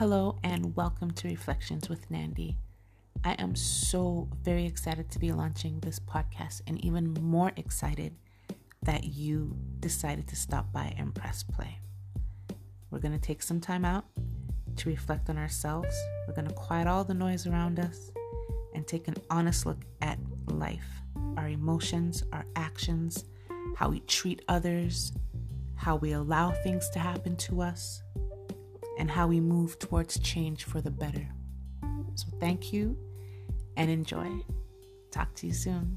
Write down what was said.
Hello, and welcome to Reflections with Nandi. I am so very excited to be launching this podcast, and even more excited that you decided to stop by and press play. We're going to take some time out to reflect on ourselves. We're going to quiet all the noise around us and take an honest look at life, our emotions, our actions, how we treat others, how we allow things to happen to us, and how we move towards change for the better. So, thank you and enjoy. Talk to you soon.